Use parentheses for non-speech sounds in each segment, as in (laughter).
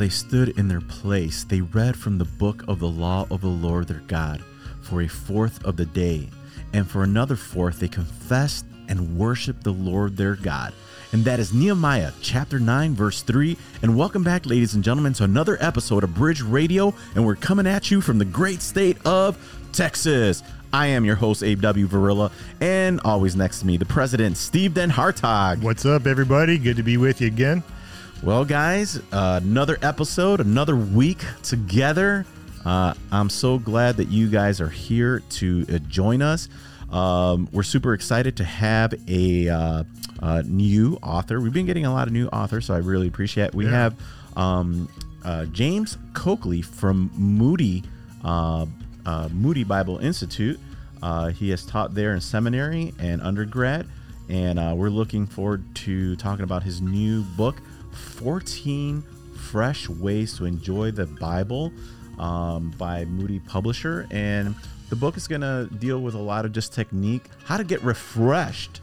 they stood in their place, they read from the book of the law of the Lord their God for a fourth of the day. And for another fourth, they confessed and worshiped the Lord their God. And that is Nehemiah chapter 9, verse 3. And welcome back, ladies and gentlemen, to another episode of Bridge Radio. And we're coming at you from the great state of Texas. I am your host, Abe W. Varilla, and always next to me, the president, Steve Den Hartog. What's up, everybody? Good to be with you again. Well, guys, uh, another episode, another week together. Uh, I'm so glad that you guys are here to uh, join us. Um, we're super excited to have a uh, uh, new author. We've been getting a lot of new authors, so I really appreciate it. We Yeah. have um, uh, James Coakley from Moody uh, uh, Moody Bible Institute. Uh, he has taught there in seminary and undergrad, and uh, we're looking forward to talking about his new book, 14 Fresh Ways to Enjoy the Bible um, by Moody Publisher. And the book is going to deal with a lot of just technique, how to get refreshed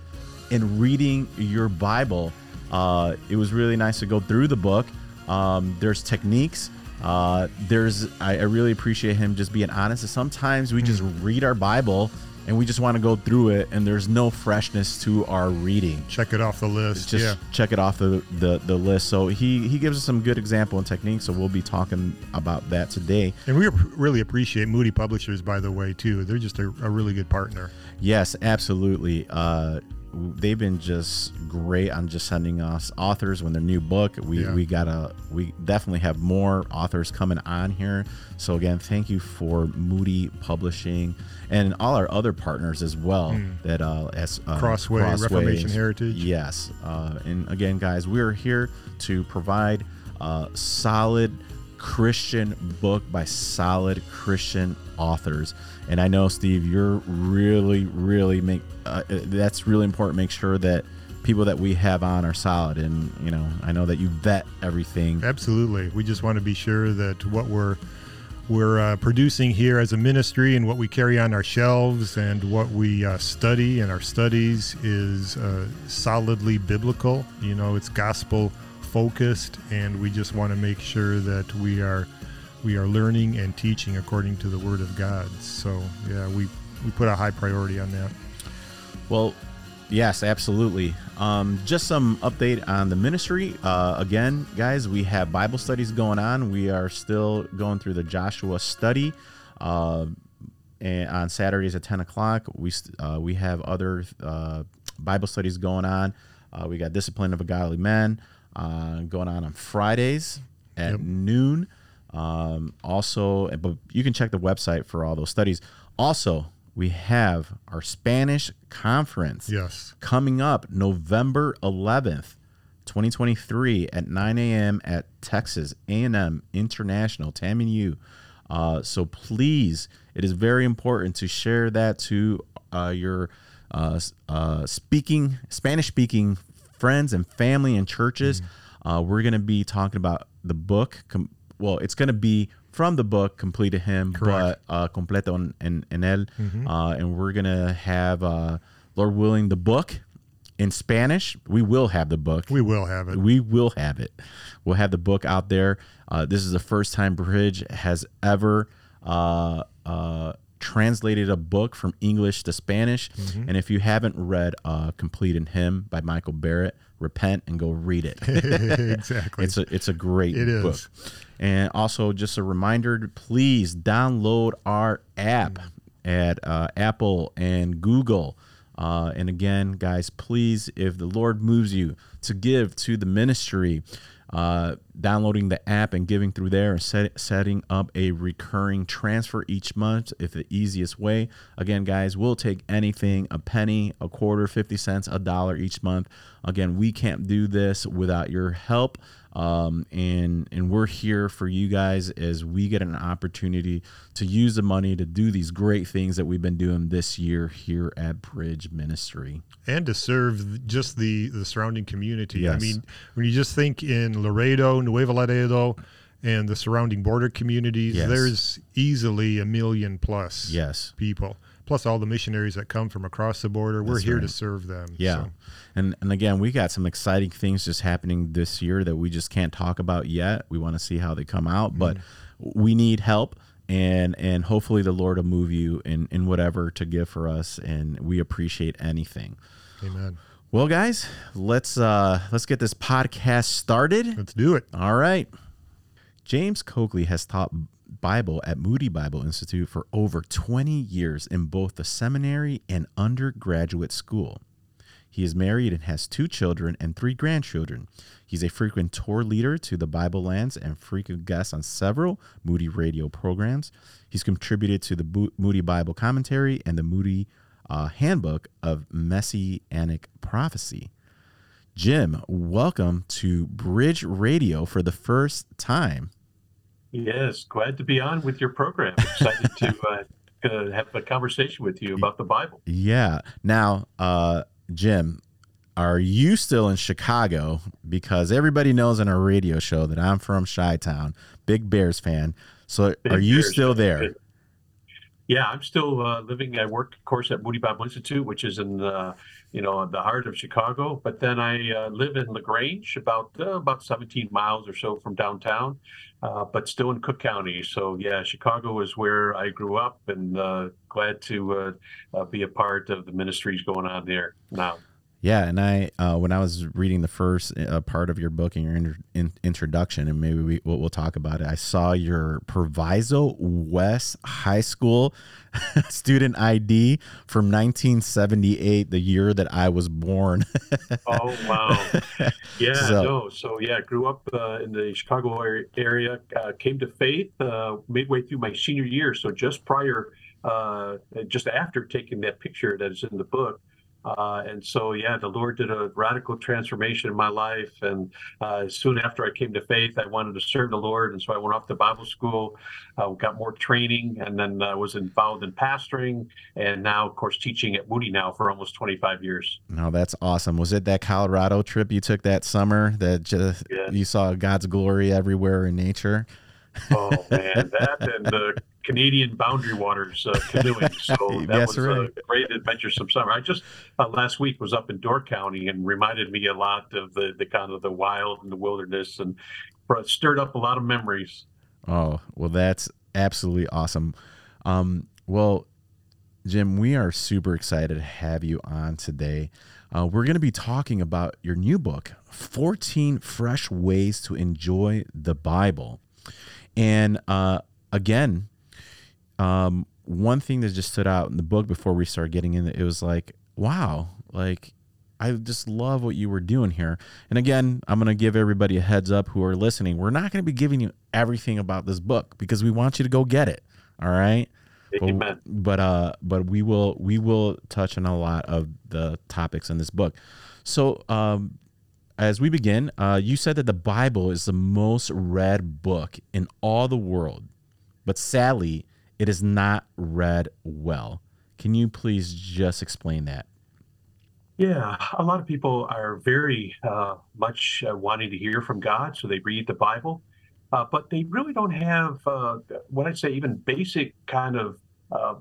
in reading your Bible. Uh, it was really nice to go through the book. Um, there's techniques. Uh, there's I, I really appreciate him just being honest. Sometimes we just read our Bible and we just want to go through it, and there's no freshness to our reading. Check it off the list. Just yeah. check it off the, the the list. So he he gives us some good example and techniques. So we'll be talking about that today. And we really appreciate Moody Publishers, by the way, too. They're just a, a really good partner. Yes, absolutely. Uh, they've been just great on just sending us authors when their new book. We Yeah. we gotta we definitely have more authors coming on here. So again, thank you for Moody Publishing and all our other partners as well. That uh, as uh, Hmm. Crossway, Reformation Heritage. Yes, uh, and again, guys, we're here to provide a solid Christian book by solid Christian authors. And I know, Steve, you're really, really make uh, that's really important. Make sure that people that we have on are solid, and you know, I know that you vet everything. Absolutely. We just want to be sure that what we're we're uh, producing here as a ministry and what we carry on our shelves and what we uh, study in our studies is uh, solidly biblical. You know, it's gospel focused, and we just want to make sure that we are we are learning and teaching according to the Word of God. So, yeah, we we put a high priority on that. Well, yes, absolutely. Um, just some update on the ministry. Uh, again, guys, we have Bible studies going on. We are still going through the Joshua study. Uh, and on Saturdays at 10 o'clock, we uh, we have other uh, Bible studies going on. Uh, we got Discipline of a Godly Man uh, going on on Fridays at Yep. noon. Um, also, but you can check the website for all those studies. Also, we have our Spanish conference Yes. coming up November 11th, 2023 at 9 a.m. at Texas A&M International, TAMU. Uh, so please, it is very important to share that to uh, your uh, uh, speaking Spanish speaking friends and family and churches. Uh, we're going to be talking about the book. Com- well, it's going to be from the book Complete to Him, Correct. but uh, Completo en, en, en él. Uh, and we're going to have, uh, Lord willing, the book in Spanish. We will have the book. We will have it. We will have it. We'll have the book out there. Uh, this is the first time Bridge has ever uh, uh, translated a book from English to Spanish. Mm-hmm. And if you haven't read uh, Complete in Him by Michael Barrett, repent and go read it. (laughs) (laughs) exactly. It's a it's a great It is. book. And also just a reminder, please download our app at uh, Apple and Google. Uh, and again, guys, please, if the Lord moves you to give to the ministry, uh, downloading the app and giving through there and set, setting up a recurring transfer each month if the easiest way. Again, guys, we'll take anything a penny, a quarter, 50 cents, a dollar each month. Again, we can't do this without your help. Um, and and we're here for you guys as we get an opportunity to use the money to do these great things that we've been doing this year here at Bridge Ministry. and to serve just the the surrounding community. I mean, when you just think in Laredo, Nuevo Laredo, and the surrounding border communities, Yes. there's easily a million plus Yes. people. Plus all the missionaries that come from across the border. We're That's here right. to serve them. Yeah. So, And and again, we got some exciting things just happening this year that we just can't talk about yet. We want to see how they come out, but we need help and and hopefully the Lord will move you in in whatever to give for us and we appreciate anything. amen. Well, guys, let's uh let's get this podcast started. Let's do it. All right. James Coakley has taught Bible at Moody Bible Institute for over 20 years in both the seminary and undergraduate school. He is married and has two children and three grandchildren. He's a frequent tour leader to the Bible Lands and frequent guest on several Moody radio programs. He's contributed to the Moody Bible Commentary and the Moody uh, Handbook of Messianic Prophecy. Jim, welcome to Bridge Radio for the first time. Yes, glad to be on with your program. Excited to (laughs) uh, uh, have a conversation with you about the Bible. Yeah. Now, uh, Jim, are you still in Chicago? Because everybody knows on our radio show that I'm from Chi Town, big Bears fan. So, Big are you Bears still there? Yeah, I'm still uh, living. I work, of course, at Moody Bible Institute, which is in the, you know, the heart of Chicago. But then I uh, live in Lagrange, about uh, about 17 miles or so from downtown, uh, but still in Cook County. So yeah, Chicago is where I grew up, and uh, glad to uh, uh, be a part of the ministries going on there now. Yeah, and I uh, when I was reading the first uh, part of your book and your in- introduction, and maybe we, we'll, we'll talk about it. I saw your Proviso West High School (laughs) student ID from 1978, the year that I was born. Oh wow! (laughs) Yeah, So- no. So yeah, grew up uh, in the Chicago area. Uh, came to faith uh, midway through my senior year. So just prior, uh, just after taking that picture that is in the book. Uh, and so, yeah, the Lord did a radical transformation in my life. And uh, soon after I came to faith, I wanted to serve the Lord. And so I went off to Bible school, uh, got more training, and then uh, was involved in pastoring. And now, of course, teaching at Moody now for almost 25 years. no, that's awesome. Was it that Colorado trip you took that summer that just Yeah. you saw God's glory everywhere in nature? Oh man, that and the (laughs) Canadian boundary waters uh, (laughs) canoeing. So that That's was right. a great adventuresome summer. I just uh, last week was up in Door County and reminded me a lot of the the kind of the wild and the wilderness and brought- stirred up a lot of memories. Oh, well, that's absolutely awesome. Um, well, Jim, we are super excited to have you on today. Uh, we're going to be talking about your new book, 14 Fresh Ways to Enjoy the Bible. And uh, again, um, one thing that just stood out in the book before we started getting in it, it was like, wow, like I just love what you were doing here. And again, I'm going to give everybody a heads up who are listening. We're not going to be giving you everything about this book because we want you to go get it. All right. But, but uh but we will we will touch on a lot of the topics in this book. So um as we begin, uh, you said that the Bible is the most read book in all the world, but sadly, it is not read well. Can you please just explain that? Yeah, a lot of people are very uh, much uh, wanting to hear from God, so they read the Bible, uh, but they really don't have uh, what I'd say even basic kind of uh,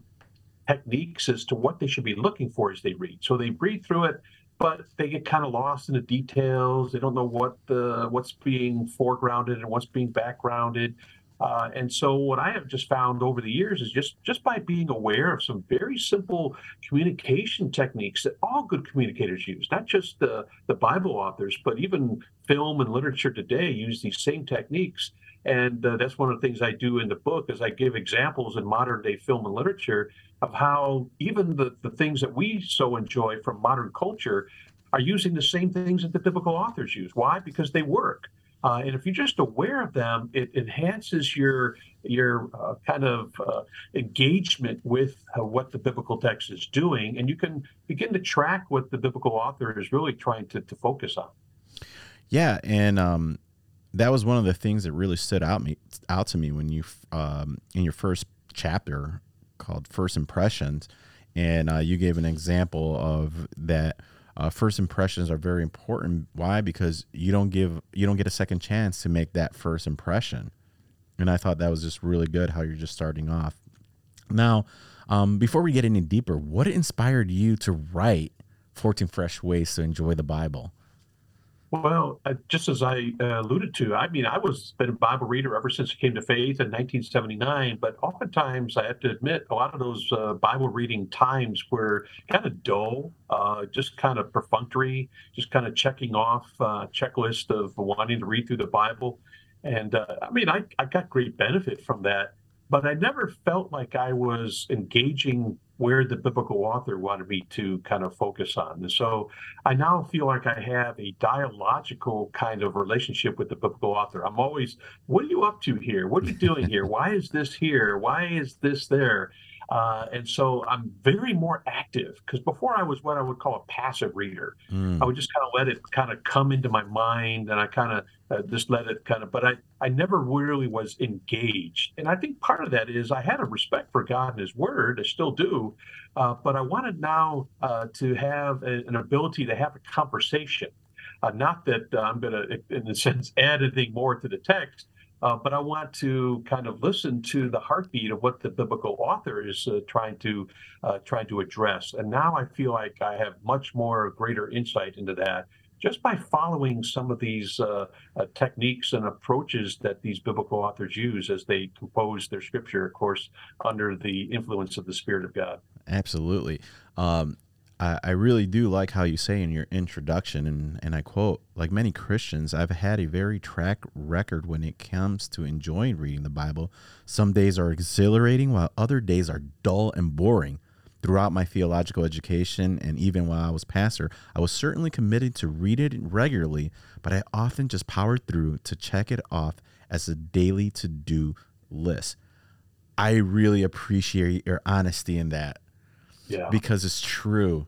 techniques as to what they should be looking for as they read. So they read through it, but they get kind of lost in the details. They don't know what the what's being foregrounded and what's being backgrounded. Uh, and so what I have just found over the years is just just by being aware of some very simple communication techniques that all good communicators use, not just the the Bible authors, but even film and literature today use these same techniques. And uh, that's one of the things I do in the book is I give examples in modern day film and literature of how even the, the things that we so enjoy from modern culture are using the same things that the biblical authors use. Why? Because they work. Uh, and if you're just aware of them, it enhances your your uh, kind of uh, engagement with uh, what the biblical text is doing, and you can begin to track what the biblical author is really trying to, to focus on. Yeah, and um, that was one of the things that really stood out me out to me when you um, in your first chapter called First Impressions, and uh, you gave an example of that. Uh, first impressions are very important. Why? Because you don't give you don't get a second chance to make that first impression. And I thought that was just really good how you're just starting off. Now, Um, before we get any deeper, what inspired you to write 14 Fresh Ways to Enjoy the Bible? Well, uh, just as I uh, alluded to, I mean, I was been a Bible reader ever since I came to faith in 1979. But oftentimes, I have to admit, a lot of those uh, Bible reading times were kind of dull, uh, just kind of perfunctory, just kind of checking off uh, checklist of wanting to read through the Bible. And uh, I mean, I, I got great benefit from that, but I never felt like I was engaging where the biblical author wanted me to kind of focus on. And so I now feel like I have a dialogical kind of relationship with the biblical author. I'm always, what are you up to here? What are you doing here? (laughs) Why is this here? Why is this there? Uh, and so I'm very more active because before I was what I would call a passive reader. Mm. I would just kind of let it kind of come into my mind and I kind of uh, just let it kind of, but I, I never really was engaged. And I think part of that is I had a respect for God and His Word, I still do, uh, but I wanted now uh, to have a, an ability to have a conversation. Uh, not that I'm going to, in a (laughs) sense, add anything more to the text, uh, but I want to kind of listen to the heartbeat of what the biblical author is uh, trying to uh, trying to address. And now I feel like I have much more greater insight into that just by following some of these uh, uh, techniques and approaches that these biblical authors use as they compose their scripture, of course, under the influence of the Spirit of God. Absolutely. Um, I, I really do like how you say in your introduction, and, and I quote, like many Christians, I've had a very track record when it comes to enjoying reading the Bible. Some days are exhilarating, while other days are dull and boring. Throughout my theological education and even while I was pastor, I was certainly committed to read it regularly, but I often just powered through to check it off as a daily to do list. I really appreciate your honesty in that yeah. because it's true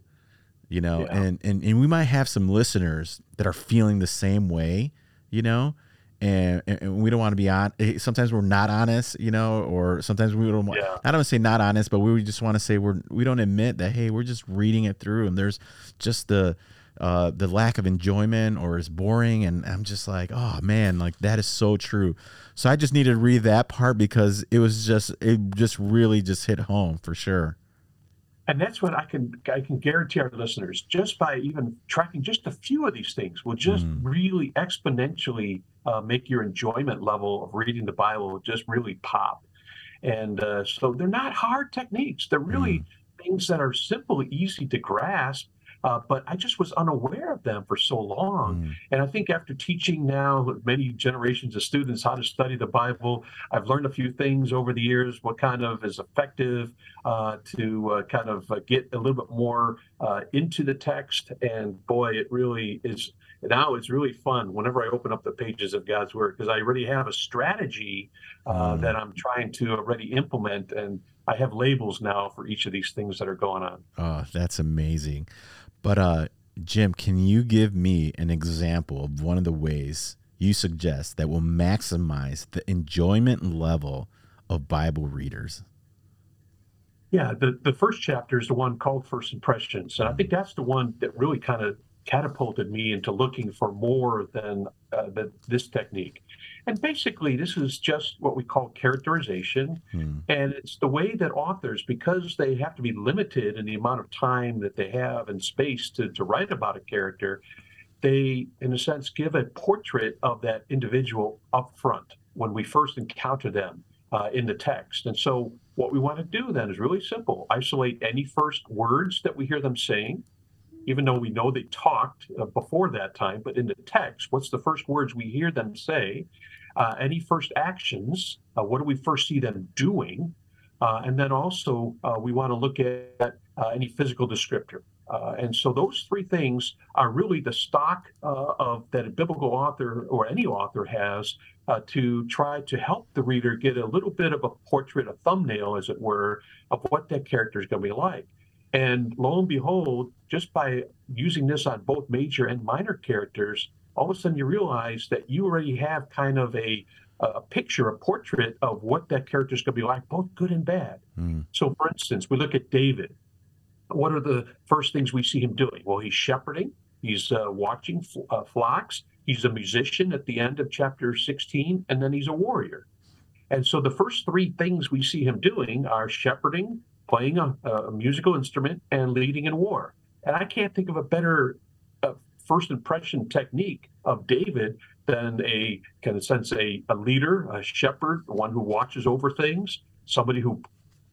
you know yeah. and, and and we might have some listeners that are feeling the same way you know and, and we don't want to be on eh, sometimes we're not honest you know or sometimes we don't want yeah. i don't say not honest but we just want to say we're we don't admit that hey we're just reading it through and there's just the uh, the lack of enjoyment or it's boring and i'm just like oh man like that is so true so i just needed to read that part because it was just it just really just hit home for sure and that's what I can I can guarantee our listeners just by even tracking just a few of these things will just mm. really exponentially uh, make your enjoyment level of reading the Bible just really pop. And uh, so they're not hard techniques; they're really mm. things that are simple, easy to grasp, uh, but I just was unaware of them for so long. Mm. And I think after teaching now many generations of students how to study the Bible, I've learned a few things over the years, what kind of is effective uh, to uh, kind of uh, get a little bit more uh, into the text. And boy, it really is. Now it's really fun whenever I open up the pages of God's Word because I already have a strategy uh, mm. that I'm trying to already implement and I have labels now for each of these things that are going on. Oh, that's amazing. But uh, Jim, can you give me an example of one of the ways you suggest that will maximize the enjoyment level of Bible readers? Yeah, the, the first chapter is the one called First Impressions. And I think that's the one that really kind of catapulted me into looking for more than, uh, than this technique. And basically, this is just what we call characterization. Hmm. And it's the way that authors, because they have to be limited in the amount of time that they have and space to, to write about a character, they, in a sense, give a portrait of that individual up front when we first encounter them uh, in the text. And so, what we want to do then is really simple isolate any first words that we hear them saying even though we know they talked uh, before that time, but in the text, what's the first words we hear them say? Uh, any first actions? Uh, what do we first see them doing? Uh, and then also, uh, we want to look at uh, any physical descriptor. and so, those three things are really the stock of that a biblical author or any author has to try to help the reader get a little bit of a portrait, a thumbnail, as it were, of what that character is going to be like. And lo and behold, just by using this on both major and minor characters, all of a sudden you realize that you already have kind of a a picture, a portrait of what that character is going to be like, both good and bad. Mm. So, for instance, we look at David. What are the first things we see him doing? Well, he's shepherding, he's uh, watching uh, flocks, he's a musician at the end of chapter 16, and then he's a warrior. And so, the first three things we see him doing are shepherding, playing a, a musical instrument and leading in war. And I can't think of a better first impression technique of David than a kind of sense a, a leader, a shepherd, one who watches over things, somebody who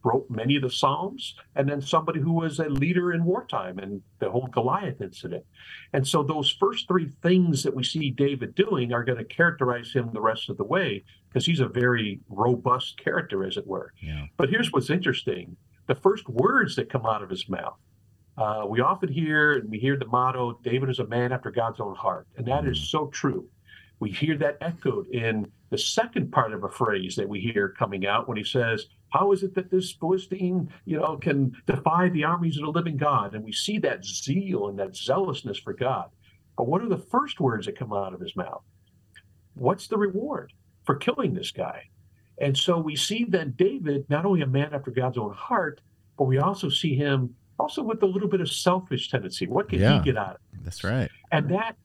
wrote many of the Psalms, and then somebody who was a leader in wartime and the whole Goliath incident. And so those first three things that we see David doing are going to characterize him the rest of the way because he's a very robust character, as it were. Yeah. But here's what's interesting the first words that come out of his mouth. Uh, we often hear and we hear the motto, David is a man after God's own heart. And that is so true. We hear that echoed in the second part of a phrase that we hear coming out when he says, How is it that this Philistine, you know, can defy the armies of the living God? And we see that zeal and that zealousness for God. But what are the first words that come out of his mouth? What's the reward for killing this guy? And so we see then David, not only a man after God's own heart, but we also see him also with a little bit of selfish tendency. What can yeah, he get out of it? That's right. And that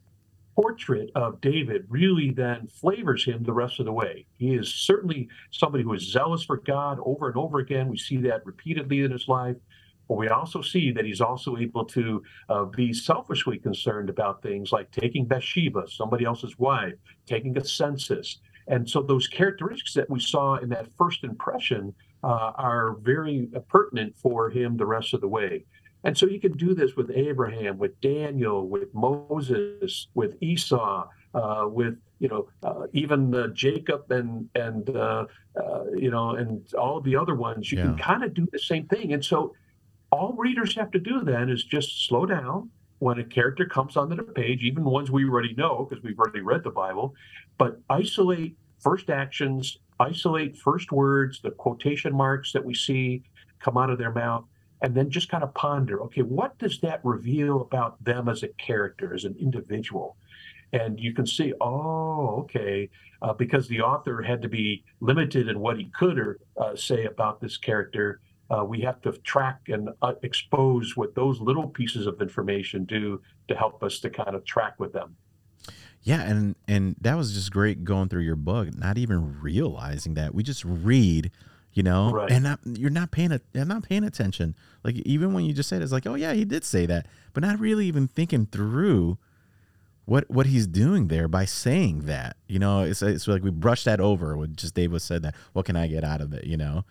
portrait of David really then flavors him the rest of the way. He is certainly somebody who is zealous for God over and over again. We see that repeatedly in his life. But we also see that he's also able to uh, be selfishly concerned about things like taking Bathsheba, somebody else's wife, taking a census. And so those characteristics that we saw in that first impression uh, are very pertinent for him the rest of the way. And so you can do this with Abraham, with Daniel, with Moses, with Esau, uh, with you know uh, even uh, Jacob and and uh, uh, you know and all the other ones. You yeah. can kind of do the same thing. And so all readers have to do then is just slow down when a character comes onto the page, even ones we already know because we've already read the Bible, but isolate first actions, isolate first words, the quotation marks that we see come out of their mouth and then just kind of ponder okay what does that reveal about them as a character as an individual? And you can see oh okay uh, because the author had to be limited in what he could or uh, say about this character uh, we have to track and uh, expose what those little pieces of information do to help us to kind of track with them yeah and and that was just great going through your book not even realizing that. We just read you know right. and not, you're not paying a, you're not paying attention. Like even when you just said it, it's like oh yeah he did say that but not really even thinking through what what he's doing there by saying that you know? It's, it's like we brushed that over when just dave was said that what can i get out of it? You know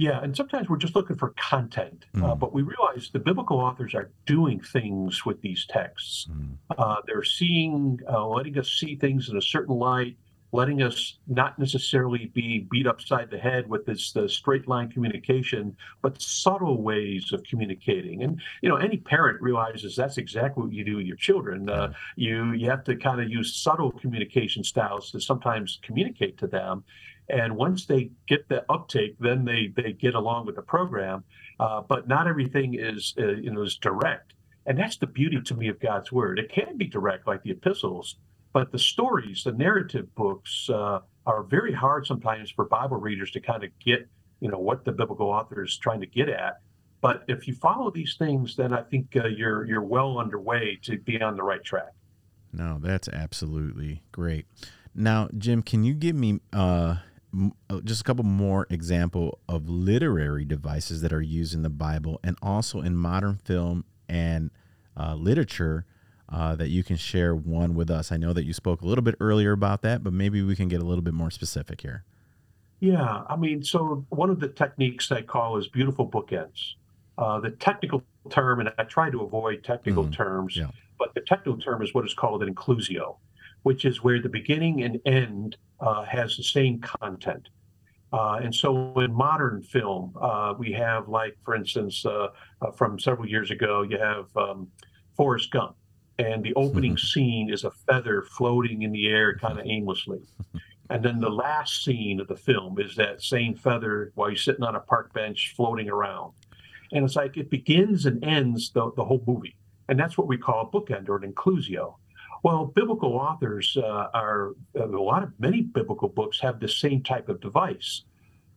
yeah and sometimes we're just looking for content mm. uh, but we realize the biblical authors are doing things with these texts mm. uh, they're seeing uh, letting us see things in a certain light letting us not necessarily be beat upside the head with this the straight line communication, but subtle ways of communicating. And you know, any parent realizes that's exactly what you do with your children. Uh, you you have to kind of use subtle communication styles to sometimes communicate to them. And once they get the uptake, then they they get along with the program. Uh, but not everything is uh, you know is direct. And that's the beauty to me of God's word. It can be direct, like the epistles, but the stories, the narrative books, uh, are very hard sometimes for Bible readers to kind of get, you know, what the biblical author is trying to get at. But if you follow these things, then I think uh, you're you're well underway to be on the right track. No, that's absolutely great. Now, Jim, can you give me uh, uh, just a couple more example of literary devices that are used in the Bible and also in modern film and uh, literature uh, that you can share one with us. I know that you spoke a little bit earlier about that, but maybe we can get a little bit more specific here. Yeah, I mean, so one of the techniques I call is beautiful bookends. Uh, the technical term, and I try to avoid technical mm, terms, yeah. but the technical term is what is called an inclusio, which is where the beginning and end uh, has the same content. Uh, and so in modern film, uh, we have, like, for instance, uh, uh, from several years ago, you have um, Forrest Gump and the opening (laughs) scene is a feather floating in the air kind of (laughs) aimlessly. And then the last scene of the film is that same feather while he's sitting on a park bench floating around. And it's like it begins and ends the, the whole movie. And that's what we call a bookend or an inclusio. Well, biblical authors uh, are a lot of many biblical books have the same type of device,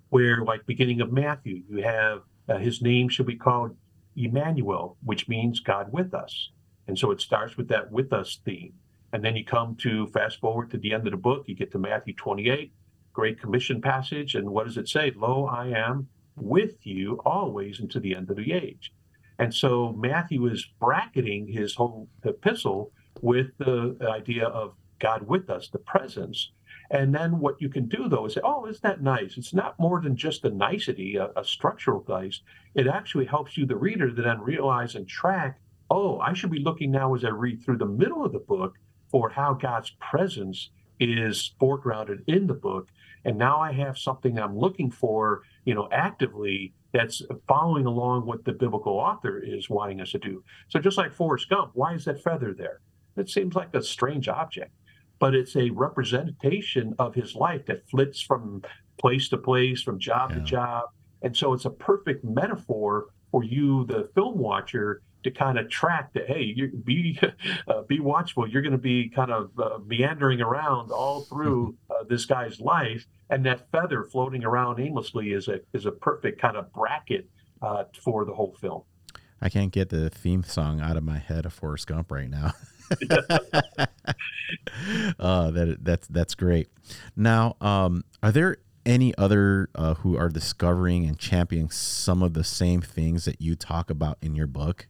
where, like beginning of Matthew, you have uh, his name should be called Emmanuel, which means God with us. And so it starts with that with us theme. And then you come to fast forward to the end of the book, you get to Matthew 28, Great Commission passage. And what does it say? Lo, I am with you always into the end of the age. And so Matthew is bracketing his whole epistle with the idea of God with us, the presence. And then what you can do though is say, oh, isn't that nice? It's not more than just a nicety, a, a structural nice. It actually helps you, the reader, to then realize and track, oh, I should be looking now as I read through the middle of the book for how God's presence is foregrounded in the book. And now I have something I'm looking for, you know, actively that's following along what the biblical author is wanting us to do. So just like Forrest Gump, why is that feather there? It seems like a strange object but it's a representation of his life that flits from place to place, from job yeah. to job. And so it's a perfect metaphor for you, the film watcher, to kind of track that. Hey, you be (laughs) uh, be watchful. You're going to be kind of uh, meandering around all through mm-hmm. uh, this guy's life, and that feather floating around aimlessly is a is a perfect kind of bracket uh, for the whole film. I can't get the theme song out of my head of Forrest Gump right now. uh, (laughs) that that's that's great. Now, um, are there any other uh, who are discovering and championing some of the same things that you talk about in your book?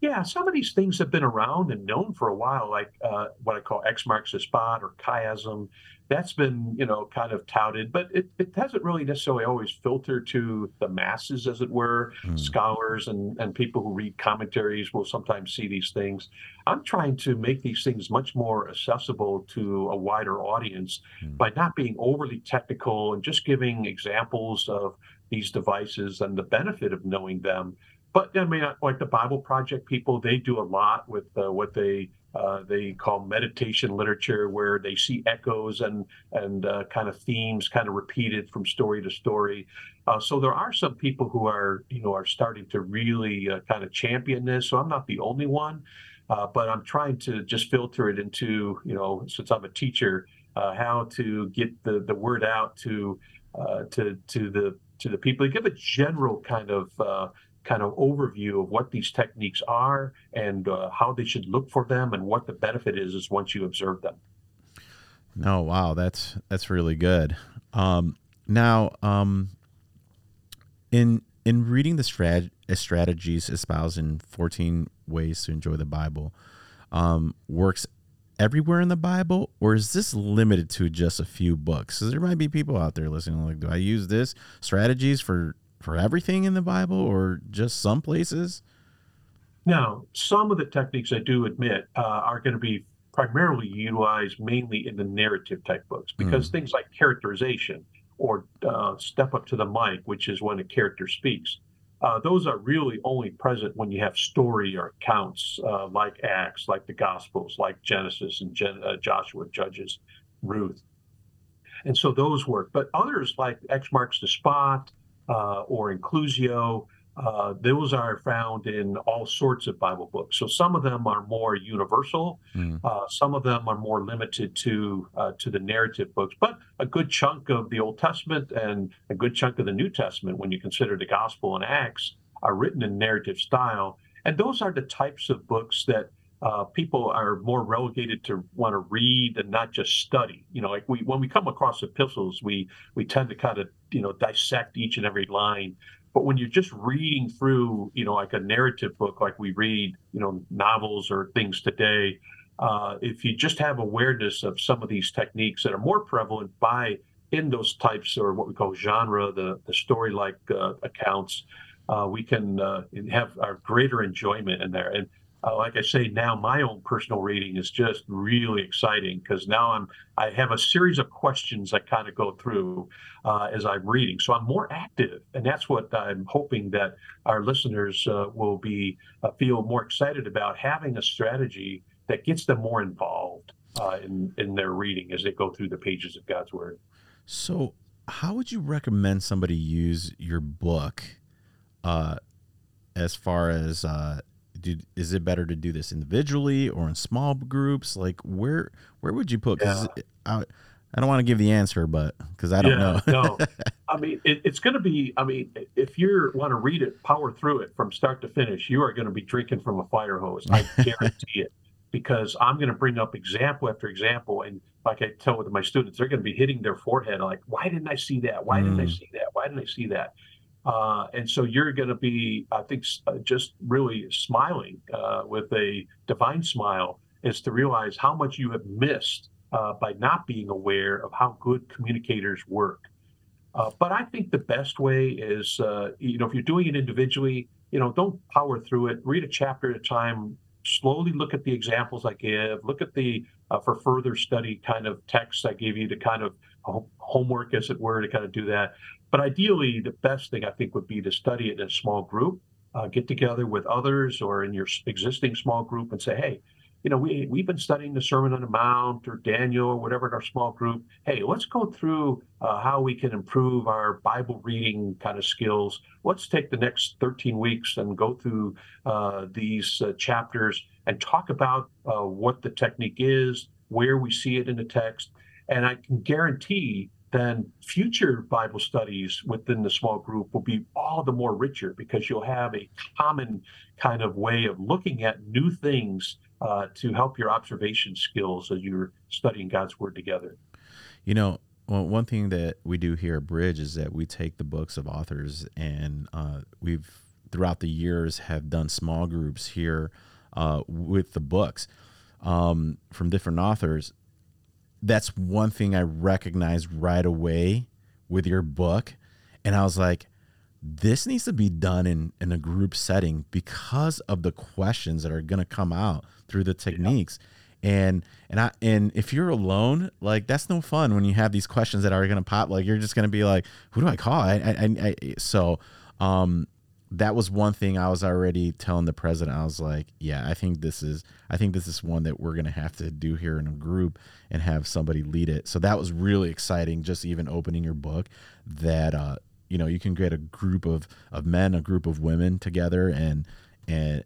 Yeah, some of these things have been around and known for a while, like uh, what I call X marks the spot or chiasm that's been you know kind of touted but it, it hasn't really necessarily always filtered to the masses as it were mm. scholars and, and people who read commentaries will sometimes see these things i'm trying to make these things much more accessible to a wider audience mm. by not being overly technical and just giving examples of these devices and the benefit of knowing them but i mean like the bible project people they do a lot with uh, what they uh, they call meditation literature, where they see echoes and and uh, kind of themes kind of repeated from story to story. Uh, so there are some people who are you know are starting to really uh, kind of champion this. So I'm not the only one, uh, but I'm trying to just filter it into you know since I'm a teacher, how to get the the word out to to to the to the people. Give a general kind of kind of overview of what these techniques are and uh, how they should look for them and what the benefit is is once you observe them. No, wow, that's that's really good. Um, now, um, in in reading the strat- strategies espoused in 14 ways to enjoy the Bible, um, works everywhere in the Bible, or is this limited to just a few books? Because there might be people out there listening, like, do I use this strategies for for everything in the Bible or just some places? Now, some of the techniques I do admit uh, are going to be primarily utilized mainly in the narrative type books because mm. things like characterization or uh, step up to the mic, which is when a character speaks, uh, those are really only present when you have story or accounts uh, like Acts, like the Gospels, like Genesis and Gen- uh, Joshua, Judges, Ruth. And so those work. But others like X marks the spot, or inclusio. Uh, those are found in all sorts of Bible books. So some of them are more universal. Mm. Uh, some of them are more limited to uh, to the narrative books. But a good chunk of the Old Testament and a good chunk of the New Testament, when you consider the Gospel and Acts, are written in narrative style. And those are the types of books that uh, people are more relegated to want to read and not just study. You know, like we when we come across epistles, we we tend to kind of you know dissect each and every line. But when you're just reading through, you know, like a narrative book, like we read, you know, novels or things today, uh, if you just have awareness of some of these techniques that are more prevalent by in those types or what we call genre, the the story like uh, accounts, uh, we can uh, have a greater enjoyment in there. And uh, like I say now, my own personal reading is just really exciting because now I'm I have a series of questions I kind of go through uh, as I'm reading, so I'm more active, and that's what I'm hoping that our listeners uh, will be uh, feel more excited about having a strategy that gets them more involved uh, in in their reading as they go through the pages of God's Word. So, how would you recommend somebody use your book? Uh, as far as uh, is it better to do this individually or in small groups? Like where where would you put? Yeah. I, I don't want to give the answer, but because I don't yeah, know. no, (laughs) I mean it, it's going to be. I mean, if you want to read it, power through it from start to finish, you are going to be drinking from a fire hose. I (laughs) guarantee it, because I'm going to bring up example after example, and like I tell with my students, they're going to be hitting their forehead like, why didn't I see that? Why didn't I Mm. see that? Why didn't I see that? Uh, and so you're going to be, I think, uh, just really smiling uh, with a divine smile is to realize how much you have missed uh, by not being aware of how good communicators work. Uh, but I think the best way is, you know, if you're doing it individually, you know, don't power through it. Read a chapter at a time. Slowly look at the examples I give. Look at the for further study kind of text I give you to kind of homework, as it were, to kind of do that. But ideally, the best thing I think would be to study it in a small group, uh, get together with others or in your existing small group and say, hey, you know, we, we've been studying the Sermon on the Mount or Daniel or whatever in our small group. Hey, let's go through uh, how we can improve our Bible reading kind of skills. Let's take the next 13 weeks and go through uh, these uh, chapters and talk about uh, what the technique is, where we see it in the text. And I can guarantee then future Bible studies within the small group will be all the more richer because you'll have a common kind of way of looking at new things uh, to help your observation skills as you're studying God's Word together. You know, well, one thing that we do here at Bridge is that we take the books of authors and uh, we've throughout the years have done small groups here uh, with the books um, from different authors. That's one thing I recognized right away with your book, and I was like, this needs to be done in in a group setting because of the questions that are going to come out through the techniques. And and i and if you're alone like that's no fun when you have these questions that are going to pop. Like you're just going to be like who do i call? I, I, I so um that was one thing i was already telling the president. I was like yeah i think this is i think this is one that we're going to have to do here in a group and have somebody lead it. So that was really exciting just even opening your book that uh you know you can get a group of of men a group of women together and and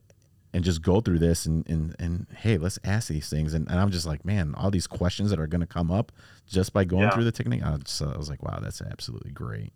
and just go through this and and, and hey let's ask these things. And, and i'm just like man all these questions that are going to come up just by going Yeah. through the technique I, just, I was like wow that's absolutely great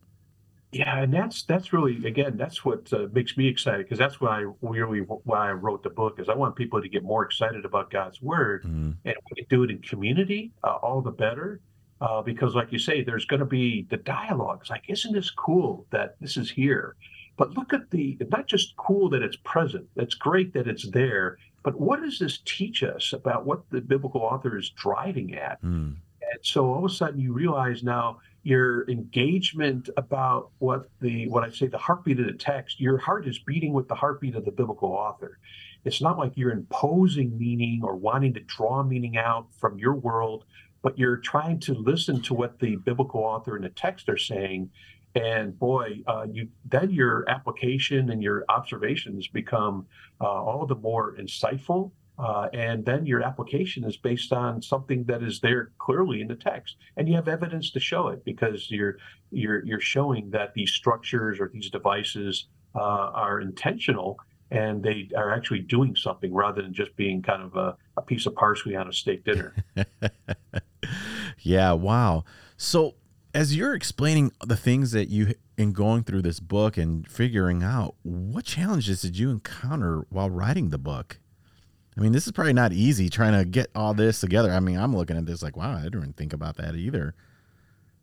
Yeah, and that's that's really again that's what uh, makes me excited because that's why I really why I wrote the book is I want people to get more excited about God's Word Mhm. and we can do it in community, uh, all the better. Uh, because, like you say, there's going to be the dialogues. Like, isn't this cool that this is here? But look at the not just cool that it's present. It's great that it's there. But what does this teach us about what the biblical author is driving at? Mm. And so all of a sudden you realize now your engagement about what the what I say the heartbeat of the text, your heart is beating with the heartbeat of the biblical author. It's not like you're imposing meaning or wanting to draw meaning out from your world, but you're trying to listen to what the biblical author and the text are saying. And boy, uh, you then your application and your observations become uh, all the more insightful uh, and then your application is based on something that is there clearly in the text, and you have evidence to show it because you're you're you're showing that these structures or these devices uh, are intentional and they are actually doing something rather than just being kind of a, a piece of parsley on a steak dinner. (laughs) yeah wow so as you're explaining the things that you in going through this book and figuring out what challenges did you encounter while writing the book i mean this is probably not easy trying to get all this together i mean i'm looking at this like wow i didn't think about that either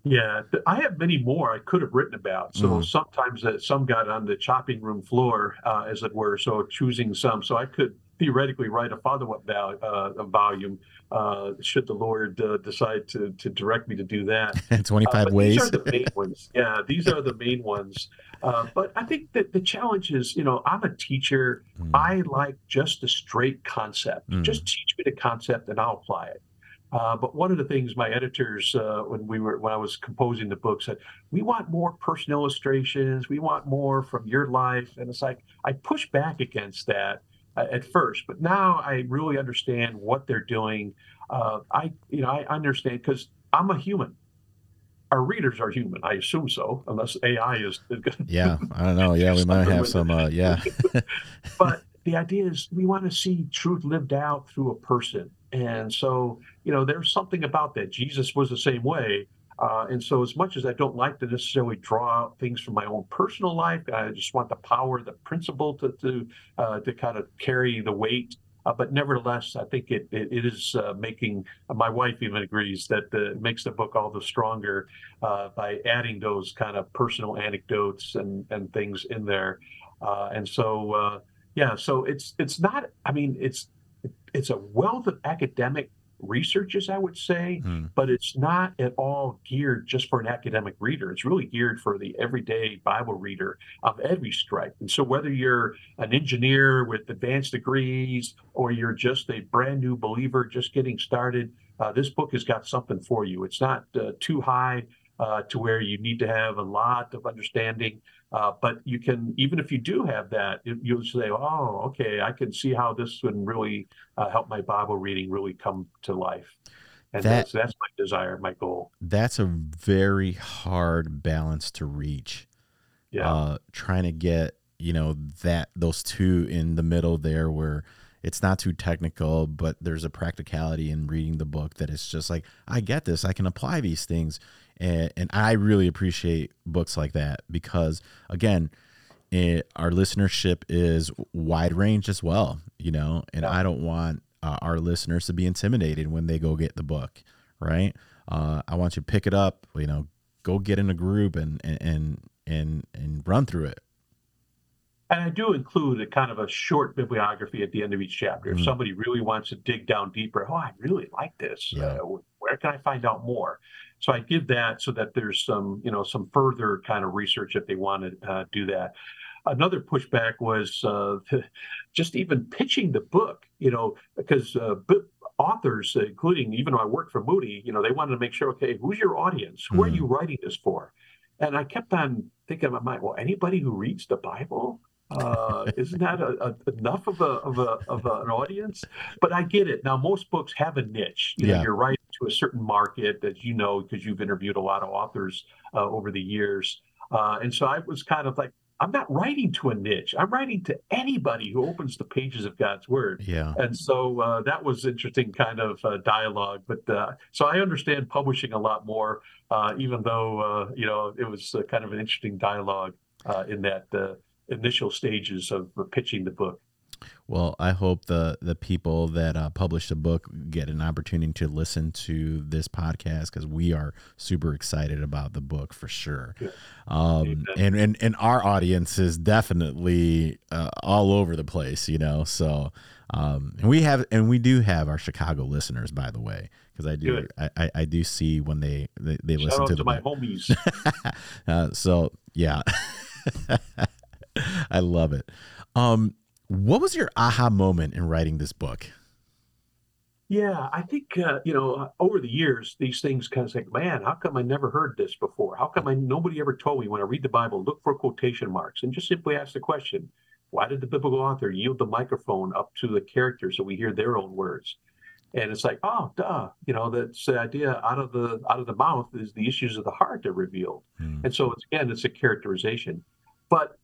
Yeah, I have many more I could have written about. So Mhm. sometimes uh, some got on the chopping room floor, uh, as it were. So choosing some, so I could theoretically write a follow-up val- uh, a volume uh, should the Lord uh, decide to to direct me to do that. (laughs) 25 Uh, ways These are the main ones. Yeah, these are the main ones. Uh, but I think that the challenge is, you know, I'm a teacher. Mm. I like just a straight concept. Mm. Just teach me the concept and I'll apply it. Uh, but one of the things my editors, uh, when we were when I was composing the book, said, "We want more personal illustrations. We want more from your life." And it's like I push back against that uh, at first, but now I really understand what they're doing. Uh, I, you know, I understand because I'm a human. Our readers are human. I assume so, unless AI is. yeah i don't know yeah we (laughs) might have some uh yeah (laughs) but the idea is we want to see truth lived out through a person. And so, you know, there's something about that. Jesus was the same way. Uh, and so, as much as I don't like to necessarily draw out things from my own personal life, I just want the power, the principle to to uh, to kind of carry the weight. Uh, but nevertheless, I think it it, it is uh, making. my wife even agrees that the, makes the book all the stronger uh, by adding those kind of personal anecdotes and and things in there. And so, yeah, so it's it's not. I mean, it's it's a wealth of academic researches, I would say, hmm. but it's not at all geared just for an academic reader. It's really geared for the everyday Bible reader of every stripe. And so, whether you're an engineer with advanced degrees or you're just a brand new believer just getting started, uh, this book has got something for you. It's not uh, too high uh, to where you need to have a lot of understanding. Uh, but you can, even if you do have that, you'll say, "Oh, okay, I can see how this would really uh, help my Bible reading really come to life." And that, that's, that's my desire, my goal. That's a very hard balance to reach. Yeah, uh, trying to get you know that those two in the middle there, where it's not too technical, but there's a practicality in reading the book that it's just like, I get this, I can apply these things and, and I really appreciate books like that because again, it, our listenership is wide range as well, you know, and yeah. I don't want uh, our listeners to be intimidated when they go get the book, right? Uh, I want you to pick it up, you know, go get in a group and and and and run through it. And I do include a kind of a short bibliography at the end of each chapter. Mm-hmm. If somebody really wants to dig down deeper, oh, I really like this. Yeah. Uh, where can I find out more? So I give that so that there's some, you know, some further kind of research if they want to uh, do that. Another pushback was uh, (laughs) just even pitching the book, you know, because uh, authors, including even though I work for Moody, you know, they wanted to make sure, okay, who's your audience? Who mm-hmm. are you writing this for? And I kept on thinking in my mind, well, anybody who reads the Bible, uh, (laughs) isn't that a, a, enough of a of a of an audience? But I get it. Now, most books have a niche. You know, you're writing to a certain market, as you know, because you've interviewed a lot of authors uh, over the years. Uh, and so I was kind of like, I'm not writing to a niche. I'm writing to anybody who opens the pages of God's Word. Yeah. And so uh, that was interesting kind of uh, dialogue. But uh, so I understand publishing a lot more, uh, even though uh, you know it was uh, kind of an interesting dialogue in that initial stages of pitching the book. Well, I hope the the people that uh, publish the book get an opportunity to listen to this podcast because we are super excited about the book for sure. Um, and, and and our audience is definitely uh, all over the place, you know. So um, and we have and we do have our Chicago listeners, by the way, because I do I, I, do see when they they, they listen to, to the my book. homies. (laughs) uh, so yeah. (laughs) I love it. Um, what was your aha moment in writing this book? Yeah, I think uh, you know over the years these things kind of say, man, how come I never heard this before? How come I nobody ever told me when I read the Bible look for quotation marks and just simply ask the question, why did the biblical author yield the microphone up to the characters so we hear their own words? And it's like, oh, duh, you know, that's the idea. Out of the out of the mouth is the issues of the heart are revealed, mm. and so it's again, it's a characterization. But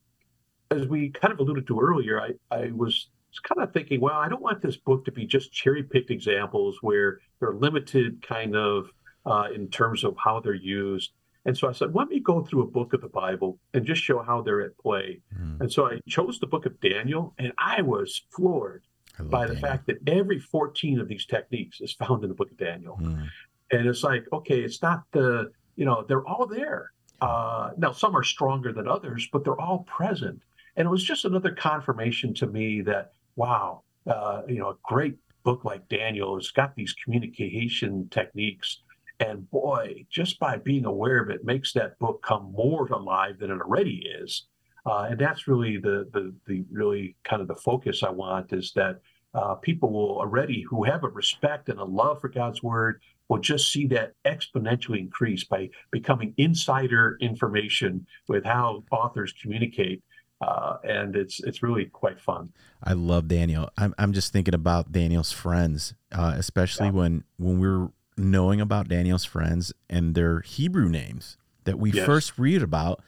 as we kind of alluded to earlier, I, I was kind of thinking, well, I don't want this book to be just cherry picked examples where they're limited kind of uh, in terms of how they're used. And so I said, let me go through a book of the Bible and just show how they're at play. Mm. And so I chose the book of Daniel, and I was floored by the fact that every 14 of these techniques is found in the book of Daniel. Mm. And it's like, okay, it's not the, you know, they're all there. Uh, now, some are stronger than others, but they're all present. And it was just another confirmation to me that, wow, uh, you know, a great book like Daniel has got these communication techniques. And boy, just by being aware of it makes that book come more alive than it already is. Uh, and that's really the, the the really kind of the focus I want is that uh, people will already who have a respect and a love for God's word will just see that exponentially increase by becoming insider information with how authors communicate uh, and it's it's really quite fun. I love Daniel. I'm I'm just thinking about Daniel's friends, uh, especially yeah. when when we're knowing about Daniel's friends and their Hebrew names that we yes. first read about,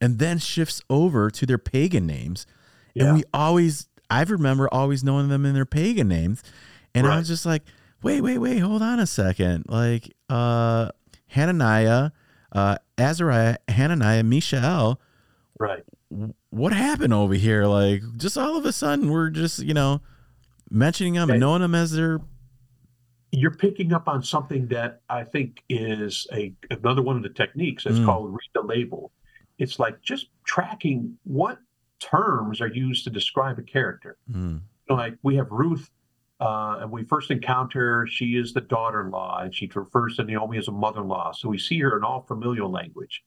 and then shifts over to their pagan names, yeah. and we always I remember always knowing them in their pagan names, and right. I was just like, wait, wait, wait, hold on a second, like uh, Hananiah, uh, Azariah, Hananiah, Mishael. Right what happened over here? Like, just all of a sudden, we're just, you know, mentioning them and knowing them as their you're picking up on something that I think is a another one of the techniques. It's mm. called read the label. It's like just tracking what terms are used to describe a character. Mm. Like we have Ruth, uh, and we first encounter her. She is the daughter-in-law, and she refers to Naomi as a mother-in-law. So we see her in all familial language.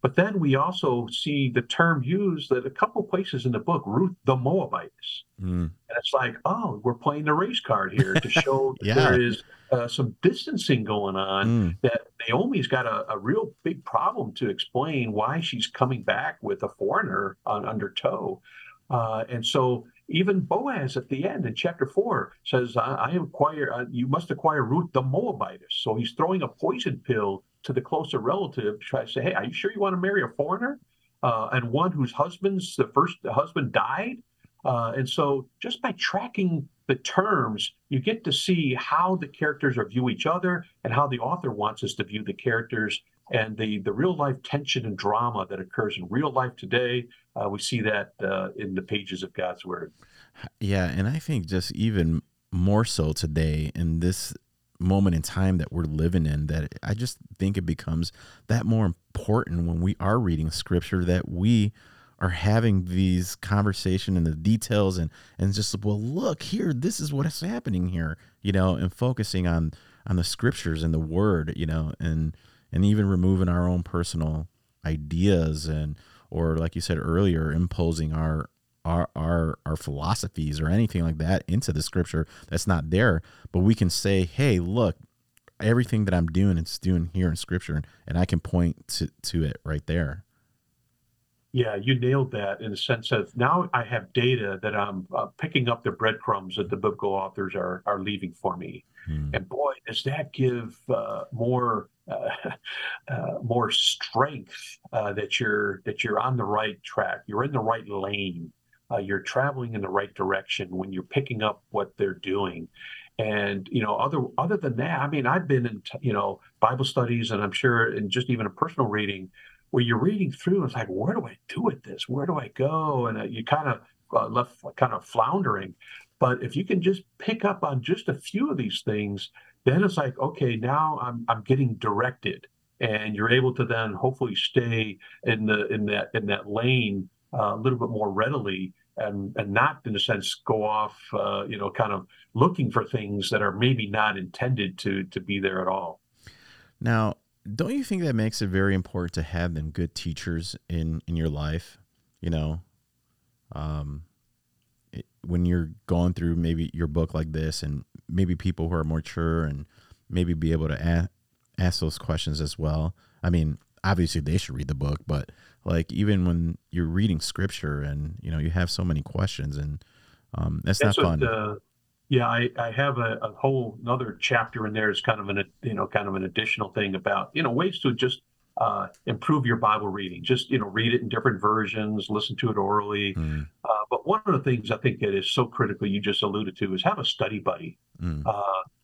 But then we also see the term used at a couple places in the book, Ruth the Moabitess. Mm. And it's like, oh, we're playing the race card here to (laughs) show yeah. there is uh, some distancing going on, mm. that Naomi's got a, a, real big problem to explain why she's coming back with a foreigner on, under tow. Uh, and so even Boaz at the end in chapter four says, I, I acquire, uh, you must acquire Ruth the Moabitess. So he's throwing a poison pill to the closer relative to try to say, hey, are you sure you want to marry a foreigner? Uh, and one whose husband's the first the husband died. Uh, and so just by tracking the terms, you get to see how the characters are view each other and how the author wants us to view the characters and the, the real life tension and drama that occurs in real life today. Uh, we see that uh, in the pages of God's Word. Yeah, and I think just even more so today in this moment in time that we're living in that I just think it becomes that more important when we are reading scripture that we are having these conversation and the details and and just well look here this is what is happening here you know and focusing on on the scriptures and the word you know and and even removing our own personal ideas and or like you said earlier imposing our our our our philosophies or anything like that into the scripture that's not there. But we can say hey look everything that i'm doing it's doing here in scripture and i can point to to it right there. Yeah you nailed that in the sense of now i have data that i'm uh, picking up the breadcrumbs that the biblical authors are are leaving for me. Hmm. and boy does that give uh, more (laughs) more strength uh, that you're that you're on the right track. You're in the right lane. Uh, you're traveling in the right direction when you're picking up what they're doing. And you know other other than that i mean i've been in you know bible studies and i'm sure in just even a personal reading where you're reading through it's like where do i do with this? Where do i go? And uh, you kind of uh, left kind of floundering. But if you can just pick up on just a few of these things then it's like okay now i'm i'm getting directed and you're able to then hopefully stay in the in that in that lane uh, a little bit more readily and and not in a sense go off uh, you know kind of looking for things that are maybe not intended to to be there at all. Now don't you think that makes it very important to have them good teachers in in your life? You know um when you're going through maybe your book like this and maybe people who are more mature and maybe be able to a- ask those questions as well i mean obviously they should read the book but like even when you're reading scripture and you know you have so many questions and um, that's, that's, not fun. Uh, yeah, I, I have a, a, whole another chapter in there is kind of an you know kind of an additional thing about you know ways to just uh, improve your Bible reading. Just you know read it in different versions, listen to it orally. Mm. Uh, but one of the things I think that is so critical, you just alluded to, is have a study buddy. Mm.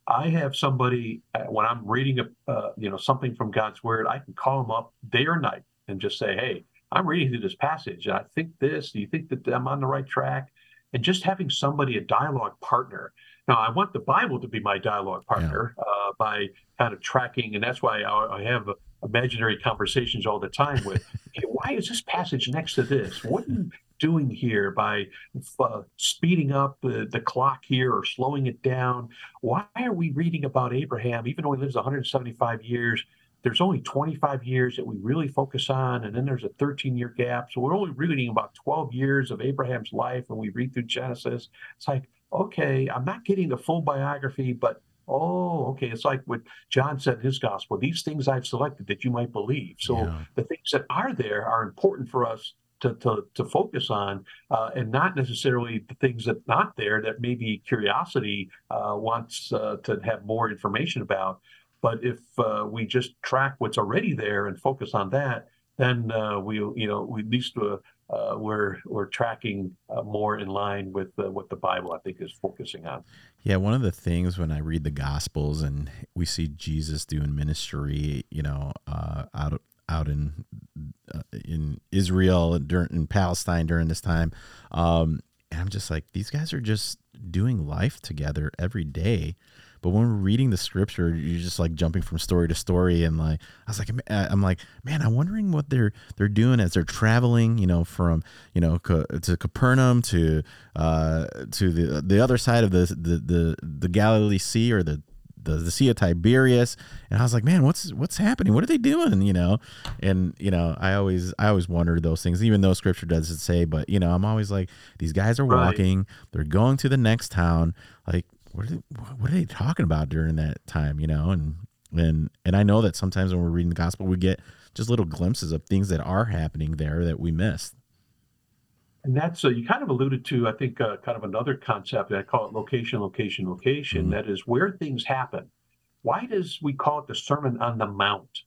I have somebody uh, when I'm reading a uh, you know something from God's Word, I can call them up day or night and just say, hey I'm reading through this passage and I think this, do you think that I'm on the right track? And just having somebody, a dialogue partner. Now, I want the Bible to be my dialogue partner yeah. uh, by kind of tracking, and that's why I, I have uh, imaginary conversations all the time with, hey, why is this passage next to this? You doing here by uh, speeding up the, the clock here or slowing it down? Why are we reading about Abraham, even though he lives 175 years? there's only 25 years that we really focus on, and then there's a 13 year gap. So we're only reading about 12 years of Abraham's life when we read through Genesis. It's like, okay, I'm not getting the full biography, but oh, okay, it's like what John said in his gospel these things I've selected that you might believe. So yeah. the things that are there are important for us. To, to, to focus on uh, and not necessarily the things that not there that maybe curiosity uh, wants uh, to have more information about but if uh, we just track what's already there and focus on that, then uh, we, you know, we at least uh, uh we're we're tracking uh, more in line with uh, what the Bible I think is focusing on. Yeah, one of the things when I read the Gospels and we see Jesus doing ministry, you know, out out in in Israel during in Palestine during this time, um, and I'm just like, these guys are just doing life together every day. But when we're reading the scripture, you're just like jumping from story to story, and like I was like, I'm like, man, I'm wondering what they're they're doing as they're traveling, you know, from you know to Capernaum to uh, to the the other side of the the the, the Galilee Sea or the the, the Sea of Tiberias, and I was like, man, what's what's happening? What are they doing? You know, and you know, I always I always wondered those things, even though Scripture doesn't say, but you know, I'm always like, these guys are walking, right. they're going to the next town, like what are they, what are they talking about during that time? You know, and and and I know that sometimes when we're reading the gospel, we get just little glimpses of things that are happening there that we missed. And that's uh, you kind of alluded to, I think, uh, kind of another concept. I call it location, location, location. Mm-hmm. That is where things happen. Why does we call it the Sermon on the Mount?